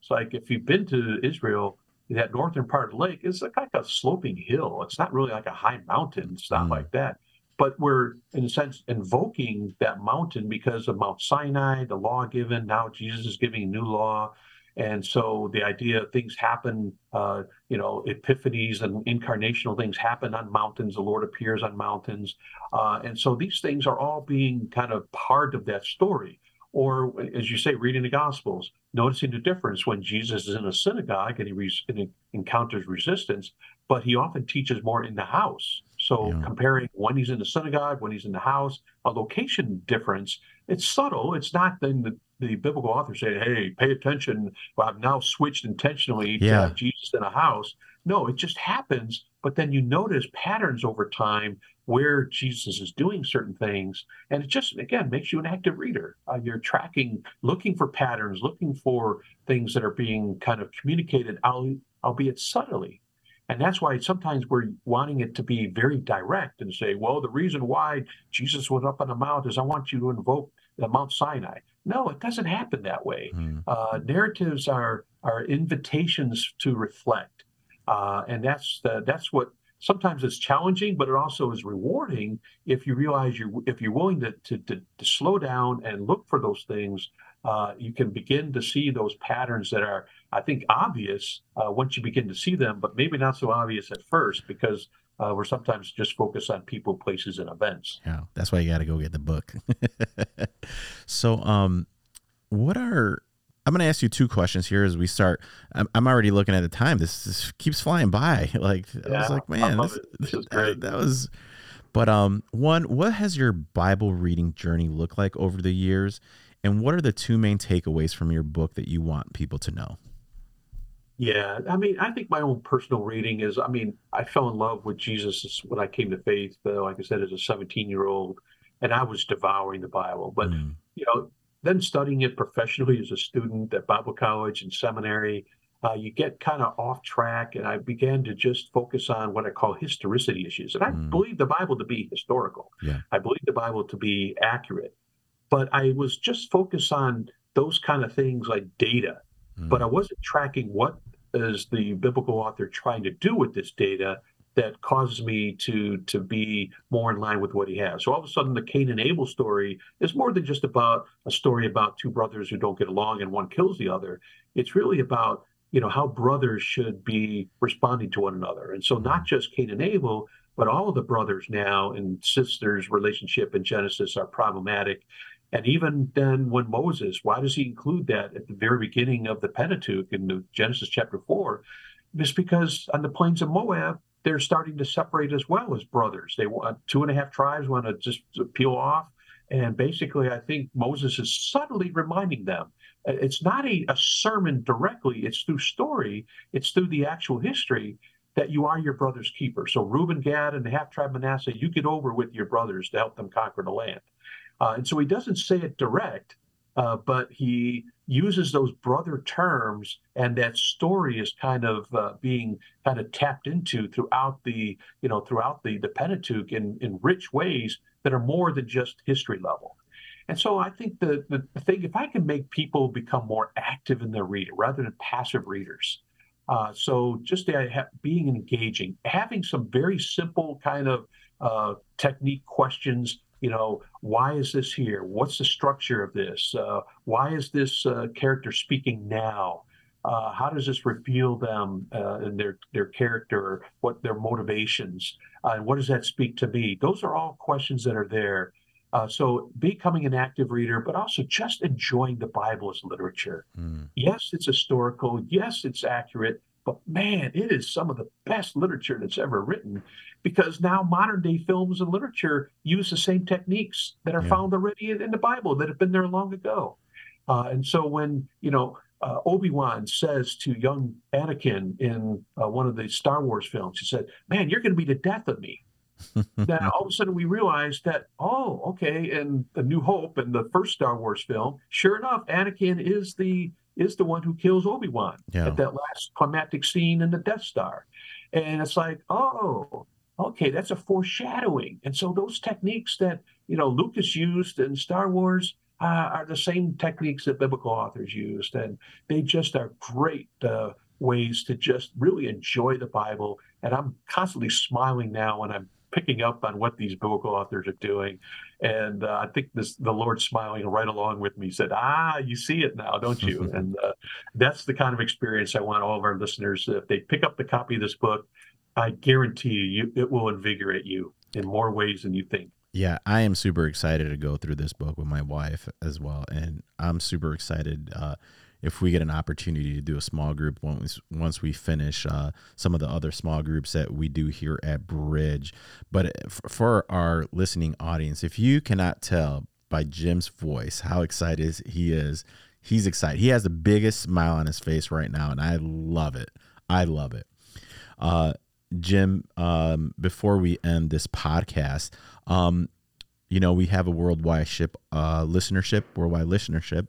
It's like if you've been to Israel, that northern part of the lake is like, like a sloping hill. It's not really like a high mountain. It's not mm-hmm. like that. But we're, in a sense, invoking that mountain because of Mount Sinai, the law given. Now Jesus is giving a new law. And so the idea of things happen, uh, you know, epiphanies and incarnational things happen on mountains. The Lord appears on mountains. Uh, and so these things are all being kind of part of that story. Or, as you say, reading the Gospels, noticing the difference when Jesus is in a synagogue and he, re- and he encounters resistance, but he often teaches more in the house. So yeah. comparing when he's in the synagogue, when he's in the house, a location difference, it's subtle. It's not then the, the biblical author say, hey, pay attention. Well, I've now switched intentionally yeah. to Jesus in a house. No, it just happens. But then you notice patterns over time where Jesus is doing certain things. And it just, again, makes you an active reader. Uh, you're tracking, looking for patterns, looking for things that are being kind of communicated, albeit subtly. And that's why sometimes we're wanting it to be very direct and say, well, the reason why Jesus went up on the mount is I want you to invoke the Mount Sinai. No, it doesn't happen that way. Mm. Uh, narratives are are invitations to reflect, uh, and that's the, that's what sometimes it's challenging, but it also is rewarding if you realize you if you're willing to, to, to, to slow down and look for those things. Uh, you can begin to see those patterns that are, I think, obvious uh, once you begin to see them, but maybe not so obvious at first because uh, we're sometimes just focused on people, places, and events. Yeah, that's why you got to go get the book. (laughs) so, um, what are I'm going to ask you two questions here as we start. I'm, I'm already looking at the time. This, this keeps flying by. (laughs) Like yeah, I was like, man, this, this (laughs) that, that was. But um, one, what has your Bible reading journey looked like over the years, and what are the two main takeaways from your book that you want people to know? Yeah, I mean, I think my own personal reading is, I mean, I fell in love with Jesus when I came to faith, though, like I said, as a 17 year old, and I was devouring the Bible. But, mm. you know, then studying it professionally as a student at Bible college and seminary, uh, you get kind of off track. And I began to just focus on what I call historicity issues. And I mm. believe the Bible to be historical, yeah. I believe the Bible to be accurate. But I was just focused on those kind of things like data. Mm. But I wasn't tracking what is the biblical author trying to do with this data that causes me to to be more in line with what he has. So all of a sudden, the Cain and Abel story is more than just about a story about two brothers who don't get along and one kills the other. It's really about you know how brothers should be responding to one another, and so not mm-hmm. just Cain and Abel, but all of the brothers now and sisters' relationship in Genesis are problematic. And even then, when Moses, why does he include that at the very beginning of the Pentateuch in the Genesis chapter four? It's because on the plains of Moab, they're starting to separate as well as brothers. They want two and a half tribes want to just peel off. And basically, I think Moses is subtly reminding them uh, it's not a, a sermon directly, it's through story, it's through the actual history that you are your brother's keeper. So Reuben, Gad, and the half tribe Manasseh, you get over with your brothers to help them conquer the land. Uh, and so he doesn't say it direct, uh, but he uses those brother terms, and that story is kind of uh, being kind of tapped into throughout the you know throughout the the Pentateuch in in rich ways that are more than just history level. And so I think the, the, the thing, if I can make people become more active in their reading rather than passive readers, uh, so just uh, being engaging, having some very simple kind of uh, technique questions you know, why is this here? What's the structure of this? Uh, why is this uh, character speaking now? Uh, how does this reveal them uh, and their their character, what their motivations, uh, and what does that speak to me? Those are all questions that are there. Uh, so becoming an active reader, but also just enjoying the Bible as literature. Mm. Yes, it's historical. Yes, it's accurate. But man, it is some of the best literature that's ever written because now modern day films and literature use the same techniques that are yeah. found already in, in, the Bible that have been there long ago. Uh, and so when, you know, uh, Obi Wan says to young Anakin in uh, one of the Star Wars films, he said, Man, you're going to be the death of me. (laughs) then all of a sudden we realized that, oh, okay, in The New Hope and the first Star Wars film, sure enough, Anakin is the is the one who kills Obi Wan yeah. at that last climactic scene in the Death Star. And it's like, oh, okay, that's a foreshadowing. And so those techniques that you know Lucas used in Star Wars uh, are the same techniques that biblical authors used, and they just are great uh, ways to just really enjoy the Bible. And I'm constantly smiling now when I'm picking up on what these biblical authors are doing. And uh, I think this, the Lord smiling right along with me said, Ah, you see it now, don't you? (laughs) and uh, that's the kind of experience I want all of our listeners. If they pick up the copy of this book, I guarantee you, it will invigorate you in more ways than you think. Yeah, I am super excited to go through this book with my wife as well. And I'm super excited. Uh, if we get an opportunity to do a small group once once we finish uh, some of the other small groups that we do here at Bridge. But uh, for our listening audience, if you cannot tell by Jim's voice how excited he is, he's excited. He has the biggest smile on his face right now, and I love it. I love it. Uh, Jim, um, before we end this podcast, um, you know, we have a worldwide ship uh, listenership, worldwide listenership,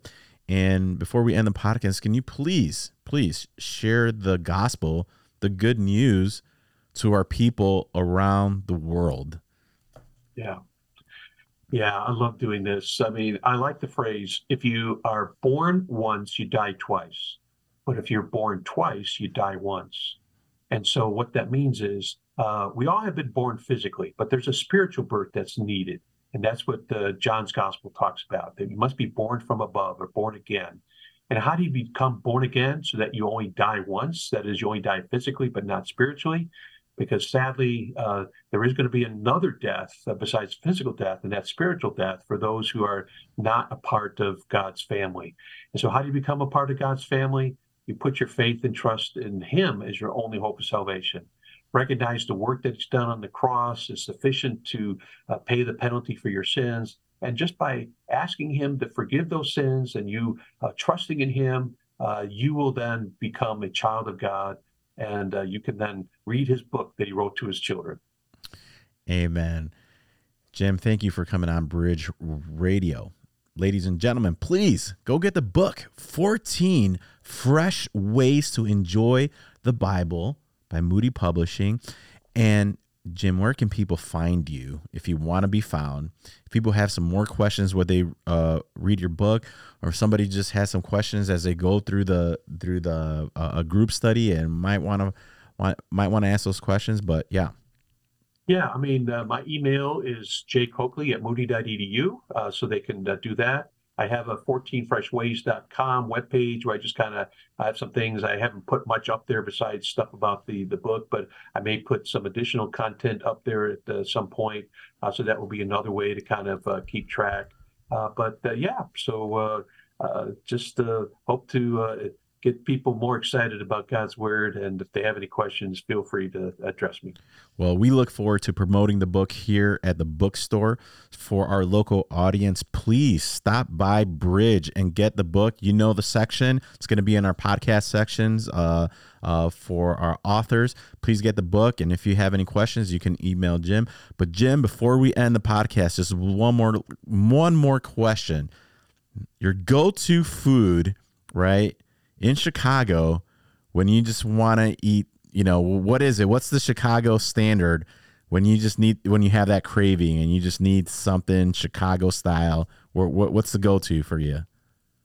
and before we end the podcast, can you please, please share the gospel, the good news to our people around the world? Yeah. Yeah, I love doing this. I mean, I like the phrase if you are born once, you die twice. But if you're born twice, you die once. And so, what that means is uh, we all have been born physically, but there's a spiritual birth that's needed. And that's what the John's gospel talks about that you must be born from above or born again. And how do you become born again so that you only die once? That is, you only die physically, but not spiritually. Because sadly, uh, there is going to be another death uh, besides physical death, and that's spiritual death for those who are not a part of God's family. And so, how do you become a part of God's family? You put your faith and trust in Him as your only hope of salvation recognize the work that's done on the cross is sufficient to uh, pay the penalty for your sins. And just by asking Him to forgive those sins and you uh, trusting in Him, uh, you will then become a child of God and uh, you can then read His book that He wrote to His children. Amen. Jim, thank you for coming on Bridge Radio. Ladies and gentlemen, please go get the book 14 Fresh Ways to Enjoy the Bible by Moody Publishing. And Jim, where can people find you if you want to be found? If people have some more questions where they uh, read your book, or somebody just has some questions as they go through the through the uh, a group study and might want to might want to ask those questions. But yeah, yeah, I mean, uh, my email is jcoakley at moody.edu, uh, so they can uh, do that. I have a 14freshways.com webpage where I just kind of have some things. I haven't put much up there besides stuff about the the book, but I may put some additional content up there at uh, some point. Uh, so that will be another way to kind of uh, keep track. Uh, but uh, yeah, so uh, just hope to get people more excited about God's word. And if they have any questions, feel free to address me. Well, we look forward to promoting the book here at the bookstore for our local audience. Please stop by Bridge and get the book. You know the section, it's going to be in our podcast sections. Uh, uh, for our authors. Please get the book. And if you have any questions, you can email Jim. But Jim, before we end the podcast, just one more one more question. Your go-to food, right? In Chicago when you just want to eat, you know, what is it? What's the Chicago standard when you just need when you have that craving and you just need something Chicago style? What, what's the go-to for you?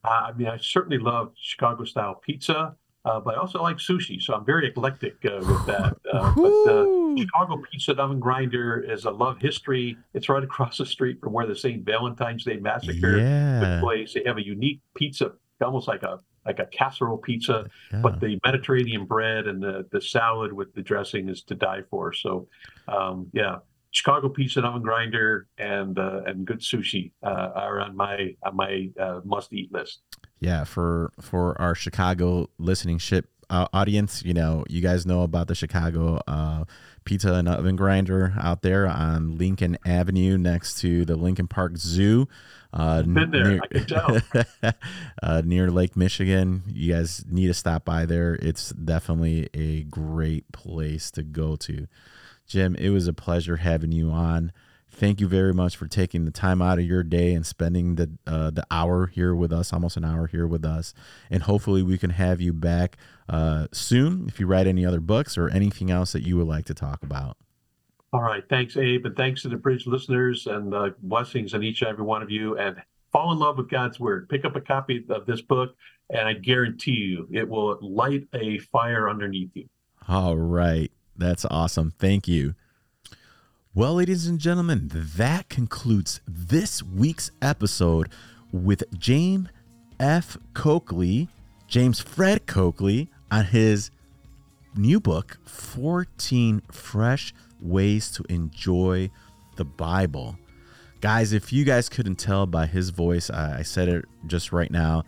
Uh, I mean, I certainly love Chicago style pizza, uh, but I also like sushi, so I'm very eclectic uh, with (laughs) that. Uh, but the Chicago Pizza Oven Grinder is a love history. It's right across the street from where the St. Valentine's Day Massacre yeah. took place. They have a unique pizza, almost like a like a casserole pizza, yeah. but the Mediterranean bread and the the salad with the dressing is to die for. So, um, yeah, Chicago pizza and oven grinder and uh, and good sushi uh, are on my on my uh, must eat list. Yeah, for for our Chicago listening ship uh, audience, you know, you guys know about the Chicago uh, pizza and oven grinder out there on Lincoln Avenue next to the Lincoln Park Zoo. Uh, Been there, near, I can tell. (laughs) uh, near Lake Michigan. You guys need to stop by there. It's definitely a great place to go to. Jim, it was a pleasure having you on. Thank you very much for taking the time out of your day and spending the uh, the hour here with us, almost an hour here with us. And hopefully, we can have you back uh, soon if you write any other books or anything else that you would like to talk about. All right. Thanks, Abe. And thanks to the Bridge listeners and uh, blessings on each and every one of you. And fall in love with God's Word. Pick up a copy of this book, and I guarantee you it will light a fire underneath you. All right. That's awesome. Thank you. Well, ladies and gentlemen, that concludes this week's episode with James F. Coakley, James Fred Coakley, on his new book, 14 Fresh Ways to Enjoy the Bible. Guys, if you guys couldn't tell by his voice, I said it just right now.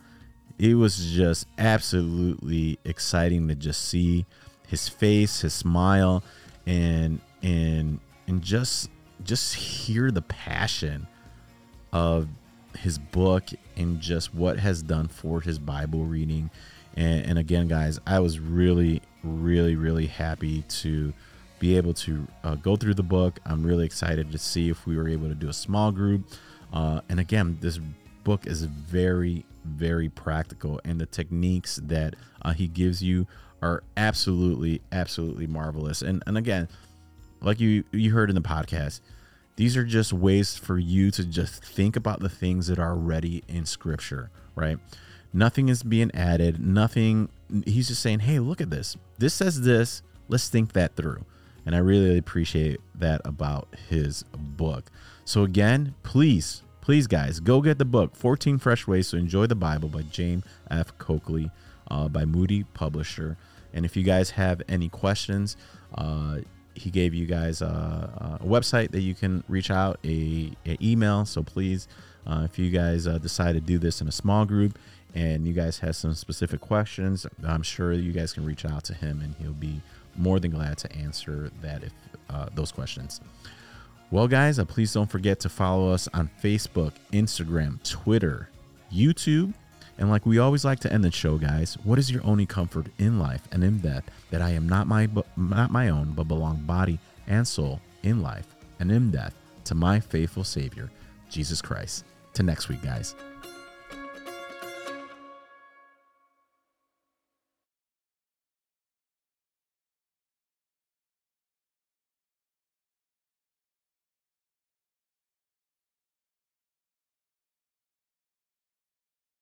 It was just absolutely exciting to just see his face, his smile, and and and just just hear the passion of his book and just what has done for his Bible reading. And, and again, guys, I was really, really, really happy to be able to uh, go through the book. I'm really excited to see if we were able to do a small group. Uh, and again, this book is very, very practical, and the techniques that uh, he gives you are absolutely, absolutely marvelous. And and again, like you you heard in the podcast, these are just ways for you to just think about the things that are already in Scripture, right? Nothing is being added. Nothing. He's just saying, "Hey, look at this. This says this. Let's think that through." And I really appreciate that about his book. So again, please, please, guys, go get the book, 14 Fresh Ways to Enjoy the Bible by James F. Coakley, uh, by Moody Publisher. And if you guys have any questions, uh, he gave you guys a, a, website that you can reach out, a, a email. So please, uh, if you guys uh, decide to do this in a small group and you guys have some specific questions, I'm sure you guys can reach out to him and he'll be more than glad to answer that if uh, those questions. Well, guys, uh, please don't forget to follow us on Facebook, Instagram, Twitter, YouTube and like we always like to end the show, guys, what is your only comfort in life and in death that I am not my not my own, but belong body and soul in life and in death to my faithful Savior, Jesus Christ. To next week, guys.